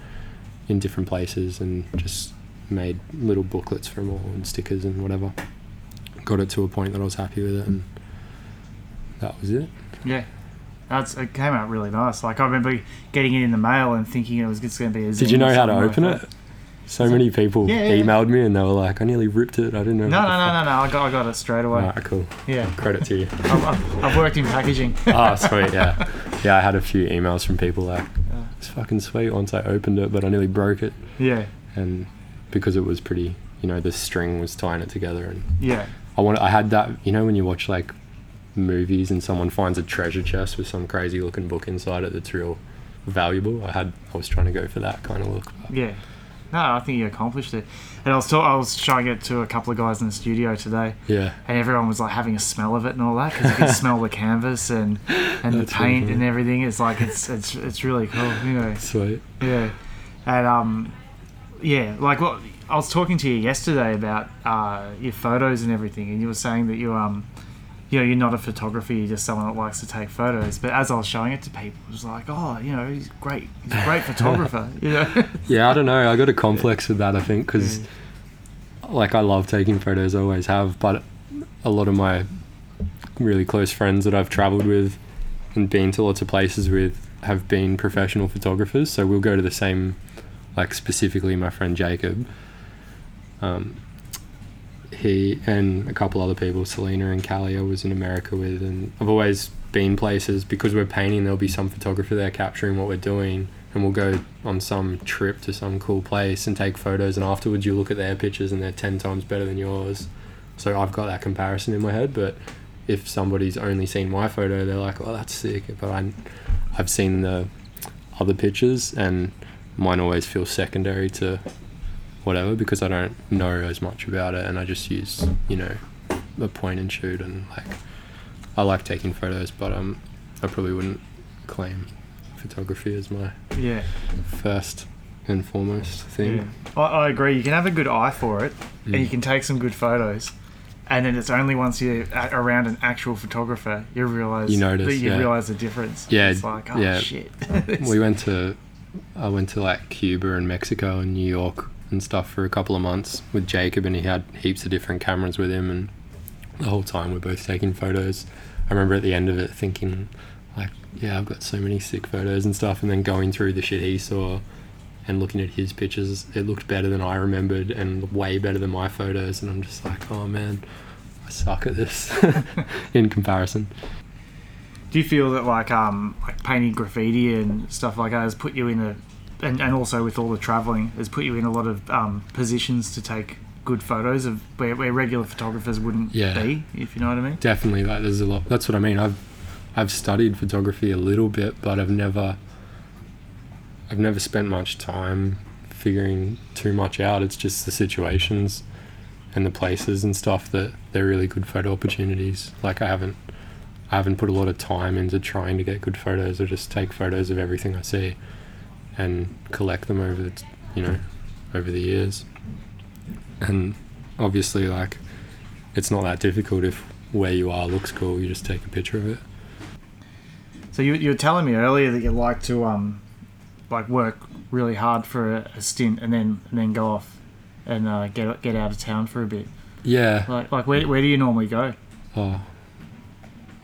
in different places and just made little booklets for them all and stickers and whatever. got it to a point that I was happy with it, and that was it. Yeah. That's, it came out really nice. Like I remember getting it in the mail and thinking it was just going to be a. Did you know how to like open it? So many people Yeah, yeah, yeah. emailed me and they were like, "I nearly ripped it. I didn't know." No, no, no, no, no. I got, I got it straight away. fuck." Alright, cool. Yeah. Credit to you. I've, I've, I've worked in packaging. oh, sweet. Yeah, yeah. I had a few emails from people like, "It's fucking sweet." Once I opened it, but I nearly broke it, Yeah. and because it was pretty, you know, the string was tying it together, and Yeah. I want. I had that. You know, when you watch like movies and someone finds a treasure chest with some crazy looking book inside it that's real valuable. I had. I was trying to go for that kind of look. but- Yeah. No, I think you accomplished it. And I was ta- I was showing it to a couple of guys in the studio today, Yeah. and everyone was like having a smell of it and all that because you can smell the canvas and and the That's paint and everything. It's like it's it's it's really cool, you know. Sweet. Yeah, and um, yeah, like what I was talking to you yesterday about uh, your photos and everything, and you were saying that you um, you know, you're not a photographer, you're just someone that likes to take photos. But as I was showing it to people, it was like, oh, you know, he's great, he's a great photographer, you know. Yeah, I don't know. I got a complex with that. I think because, like, I love taking photos. I always have. But a lot of my really close friends that I've travelled with and been to lots of places with have been professional photographers. So we'll go to the same, like specifically my friend Jacob. Um, he and a couple other people, Selena and Callie, I was in America with, and I've always been places because we're painting. There'll be some photographer there capturing what we're doing, and we'll go on some trip to some cool place and take photos. And afterwards, you look at their pictures, and they're ten times better than yours. So I've got that comparison in my head. But if somebody's only seen my photo, they're like, "Oh, that's sick," but I, I've seen the other pictures, and mine always feels secondary to whatever because I don't know as much about it and I just use, you know, a point and shoot and like I like taking photos but um I probably wouldn't claim photography as my yeah, first and foremost yeah. thing. I, I agree. You can have a good eye for it, and Mm. you can take some good photos. And then it's only once you're a- around an actual photographer you realize You notice, that you yeah. realize the difference. Yeah, it's like oh yeah. shit. we went to I went to like Cuba and Mexico and New York and stuff for a couple of months with Jacob and he had heaps of different cameras with him and the whole time we're both taking photos. I remember at the end of it thinking like, yeah, I've got so many sick photos and stuff and then going through the shit he saw and looking at his pictures, it looked better than I remembered and way better than my photos and I'm just like, oh man, I suck at this in comparison. Do you feel that like um like painting graffiti and stuff like that has put you in a and, and also with all the traveling has put you in a lot of um, positions to take good photos of where, where regular photographers wouldn't Yeah. be if you know what I mean. Definitely like there's a lot that's what i mean. I've i've studied photography a little bit but i've never i've never spent much time figuring too much out. It's just the situations and the places and stuff that they're really good photo opportunities. Like i haven't i haven't put a lot of time into trying to get good photos i just take photos of everything i see and collect them over the you know over the years and obviously like it's not that difficult if where you are looks cool. You just take a picture of it. so you, you were telling me earlier that you like to um like work really hard for a, a stint and then and then go off and uh, get get out of town for a bit Yeah. like like where, where do you normally go Oh,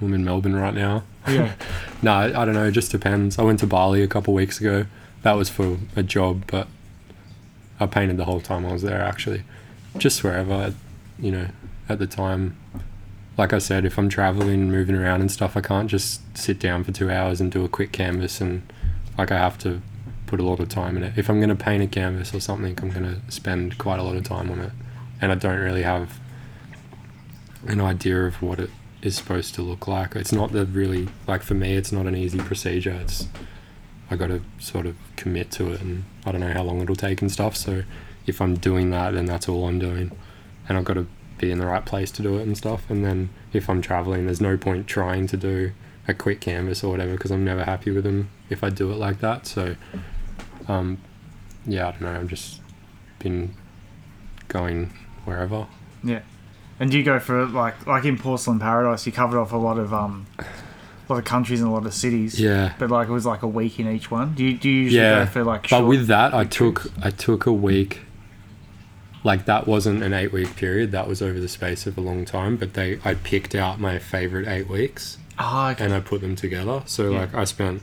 I'm in Melbourne right now. yeah No, I, I don't know. It just depends. I went to Bali a couple weeks ago. That was for a job, but I painted the whole time I was there. Actually, just wherever, you know, at the time. Like I said, if I'm traveling, moving around and stuff, I can't just sit down for two hours and do a quick canvas. And like I have to put a lot of time in it. If I'm going to paint a canvas or something, I'm going to spend quite a lot of time on it. And I don't really have an idea of what it is supposed to look like. It's not the really like for me. It's not an easy procedure. It's I got to sort of commit to it, and I don't know how long it'll take and stuff. So if I'm doing that, then that's all I'm doing, and I've got to be in the right place to do it and stuff. And then if I'm traveling, there's no point trying to do a quick canvas or whatever because I'm never happy with them if I do it like that. So um, yeah, I don't know. I've just been going wherever. Yeah. And do you go for like like in Porcelain Paradise? You covered off a lot of um, a lot of countries and a lot of cities. Yeah. But like it was like a week in each one. Do you do you usually Yeah, go for like? But short with that, I took trips? I took a week like that wasn't an eight week period. That was over the space of a long time. But they, I picked out my favorite eight weeks Oh, okay. and I put them together. So Yeah. like I spent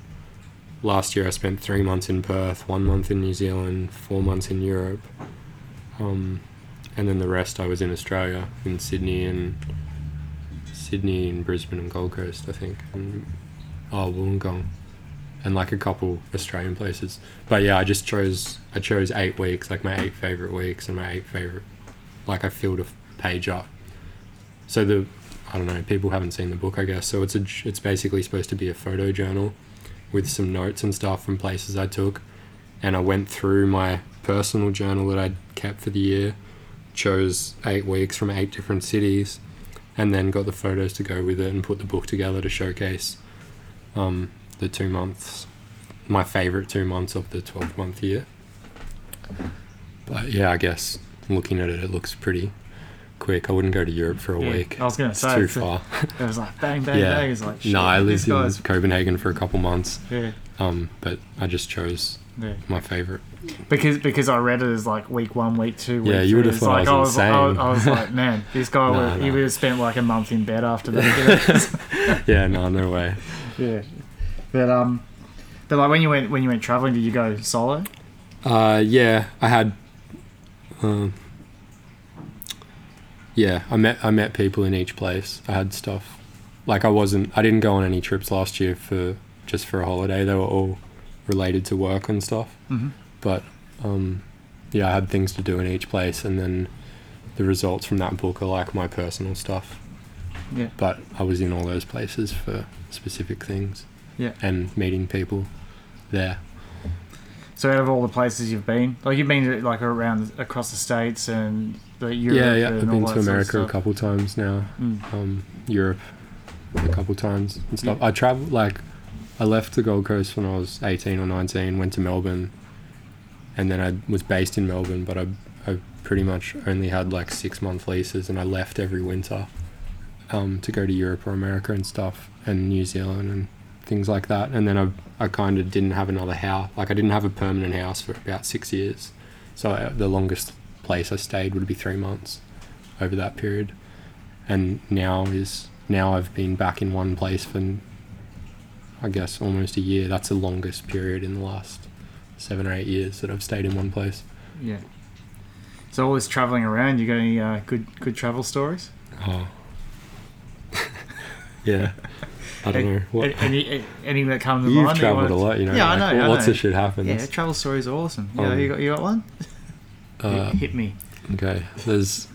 last year I spent three months in Perth, one month in New Zealand, four months in Europe, um, and then the rest I was in Australia, in Sydney and Sydney and Brisbane and Gold Coast, I think, and oh Wollongong, and like a couple Australian places. But yeah, I just chose I chose eight weeks, like my eight favorite weeks and my eight favorite, like I filled a page up. So the I don't know. People haven't seen the book, I guess. So it's a it's basically supposed to be a photo journal with some notes and stuff from places I took, and I went through my personal journal that I'd kept for the year, chose eight weeks from eight different cities, and then got the photos to go with it and put the book together to showcase um, the two months, my favorite two months of the twelve month year. But yeah, I guess looking at it, it looks pretty quick. I wouldn't go to Europe for a Yeah, week. I was gonna It's say too far. It was like bang, bang, Yeah. bang. It's like shit, no, I lived in Copenhagen for a couple months, Yeah, um, but I just chose yeah. my favorite. Because because I read it as like week one, week two. Week Yeah, you would've It's thought I was I was, insane. I was like, man, this guy Nah, would, he nah. would have spent like a month in bed after that. Yeah, no, no way. yeah, but um, but like when you went when you went traveling, did you go solo? Uh, yeah, I had. Um, yeah, I met I met people in each place. I had stuff, like I wasn't. I didn't go on any trips last year for just for a holiday. They were all related to work and stuff. Mm-hmm. But um, yeah, I had things to do in each place, and then the results from that book are like my personal stuff. Yeah. But I was in all those places for specific things. Yeah. And meeting people there. So out of all the places you've been, like you've been like around across the states and the Europe. yeah, yeah. and I've been to sort of America a couple times now. Mm. Um, Europe a couple times and stuff. Yeah. I traveled like I left the Gold Coast when I was 18 or 19, went to Melbourne, and then I was based in Melbourne, but I, I pretty much only had like six month leases, and I left every winter um, to go to Europe or America and stuff, and New Zealand and things like that. And then I, I kind of didn't have another house. Like I didn't have a permanent house for about six years, so I, the longest place I stayed would be three months over that period. And now is now I've been back in one place for I guess almost a year. That's the longest period in the last seven or eight years that I've stayed in one place. Yeah. So always traveling around, you got any uh, good good travel stories? Oh. yeah. I don't know. What, Any, any, that come to you've mind? that you travelled a lot, you know. Yeah, I like, know, I Lots know. of shit happens. Yeah, travel stories are awesome. Yeah, Um, you got you got one? Uh, Hit me. Okay, there's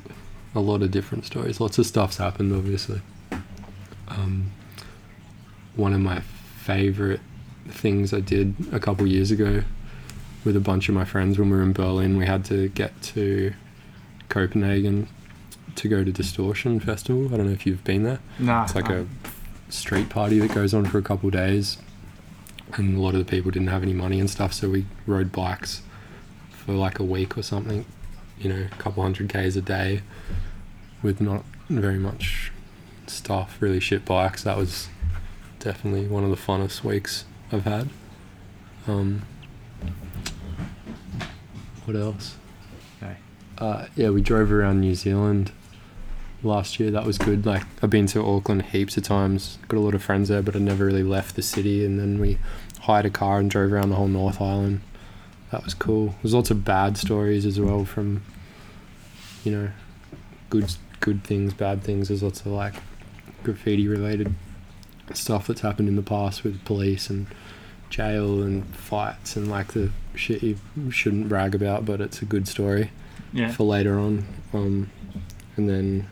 a lot of different stories. Lots of stuff's happened, obviously. Um, one of my favorite things I did a couple years ago with a bunch of my friends when we were in Berlin, we had to get to Copenhagen to go to Distortion Festival. I don't know if you've been there. Nah, It's like nah. a street party that goes on for a couple days, and a lot of the people didn't have any money and stuff, so we rode bikes for like a week or something. You know, a couple hundred k's a day with not very much stuff, really shit bikes. That was definitely one of the funnest weeks I've had. Um, what else? Okay. Uh, yeah, we drove around New Zealand last year. That was good. Like I've been to Auckland heaps of times. Got a lot of friends there, but I never really left the city. And then we hired a car and drove around the whole North Island. That was cool. There's lots of bad stories as well from, you know, good good things, bad things. There's lots of like graffiti related stuff that's happened in the past with police and jail and fights and like the shit you shouldn't brag about, but it's a good story yeah. for later on. Um, and then,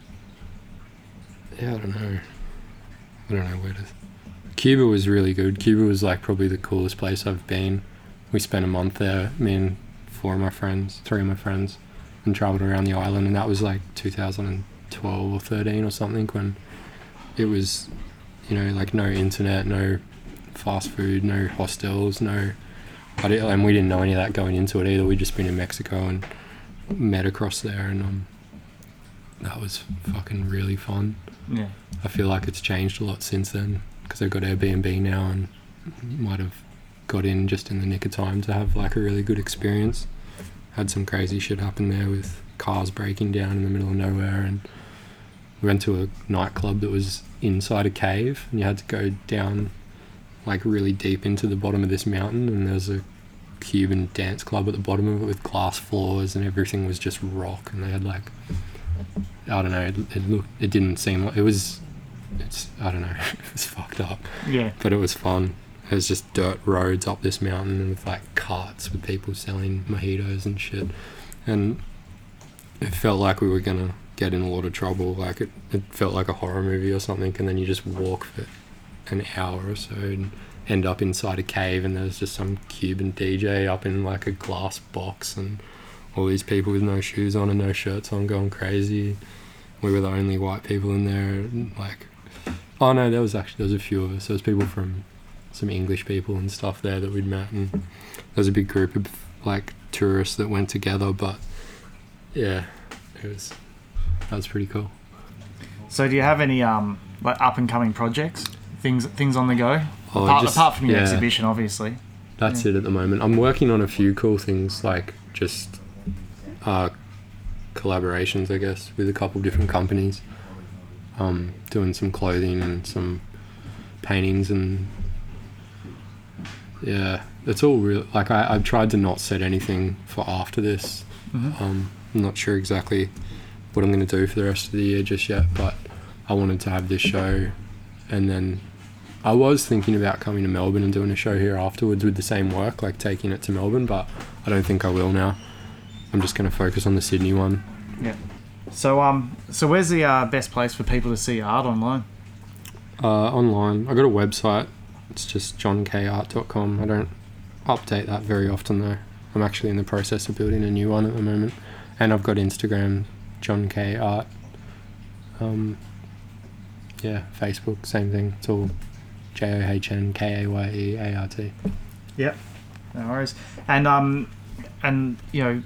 yeah, I don't know. I don't know where to. Cuba was really good. Cuba was like probably the coolest place I've been. We spent a month there, me and four of my friends, three of my friends, and traveled around the island. And that was like 2012 or 13 or something when it was, you know, like no internet, no fast food, no hostels, no. I did, and we didn't know any of that going into it either. We'd just been in Mexico and met across there, and um, that was fucking really fun. Yeah. I feel like it's changed a lot since then because I've got Airbnb now and might have got in just in the nick of time to have like a really good experience. Had some crazy shit happen there with cars breaking down in the middle of nowhere, and we went to a nightclub that was inside a cave, and you had to go down like really deep into the bottom of this mountain, and there was a Cuban dance club at the bottom of it with glass floors, and everything was just rock, and they had like I don't know, it, it looked, it didn't seem like it was. It's I don't know, it was fucked up Yeah. but it was fun. It was just dirt roads up this mountain with like carts with people selling mojitos and shit. And it felt like we were gonna get in a lot of trouble. Like it, it felt like a horror movie or something. And then you just walk for an hour or so and end up inside a cave and there's just some Cuban DJ up in like a glass box and all these people with no shoes on and no shirts on going crazy. We were the only white people in there. Like, oh no, there was actually there was a few of us. There was people from some English people and stuff there that we'd met, and there was a big group of like tourists that went together. But yeah, it was that was pretty cool. So do you have any um like up and coming projects? Things things on the go? Oh, apart, just- apart from your yeah. exhibition, obviously. That's it at the moment. I'm working on a few cool things, like just uh, collaborations, I guess, with a couple of different companies. Um, doing some clothing and some paintings and yeah, it's all real. Like I, I've tried to not set anything for after this. Mhm. Um, I'm not sure exactly what I'm going to do for the rest of the year just yet, but I wanted to have this show, and then I was thinking about coming to Melbourne and doing a show here afterwards with the same work, like taking it to Melbourne, but I don't think I will now. I'm just going to focus on the Sydney one. Yeah. So um so where's the uh, best place for people to see art online? Uh, online, I got a website. It's just johnkayeart.com. I don't update that very often though. I'm actually in the process of building a new one at the moment, and I've got Instagram, John Kaye Art. Um, yeah, Facebook, same thing. It's all J O H N K A Y E A R T. Yep, no worries. And um and you know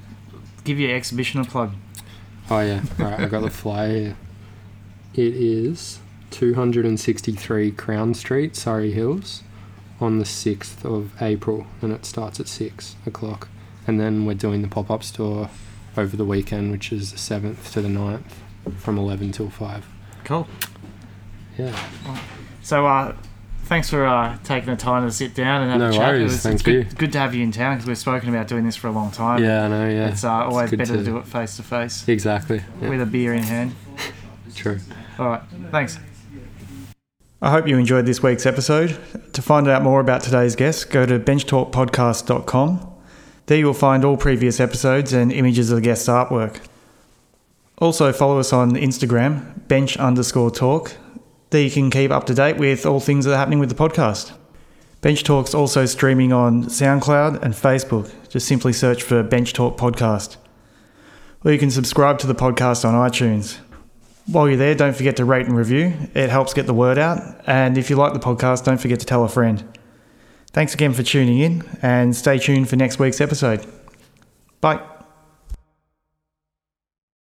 give your exhibition a plug. Oh yeah, all right. I got the flyer. here. It is 263 Crown Street, Surry Hills, on the 6th of April, and it starts at six o'clock. And then we're doing the pop-up store over the weekend, which is the 7th to the 9th, from 11 till 5. Cool. Yeah. So uh thanks for uh, taking the time to sit down and have No a chat. worries, It was, thank it's good, you. good to have you in town because we've spoken about doing this for a long time. Yeah, I know. Yeah. It's uh, always good better to, to- do it face to face Exactly. Yeah, with a beer in hand. true. All right. Thanks. I hope you enjoyed this week's episode. To find out more about today's guest, go to benchtalkpodcast.com. There you will find all previous episodes and images of the guest's artwork. Also, follow us on Instagram, bench underscore talk. There you can keep up to date with all things that are happening with the podcast. Bench Talk's also streaming on SoundCloud and Facebook. Just simply search for Bench Talk Podcast. Or you can subscribe to the podcast on iTunes. While you're there, don't forget to rate and review. It helps get the word out. And if you like the podcast, don't forget to tell a friend. Thanks again for tuning in and stay tuned for next week's episode. Bye.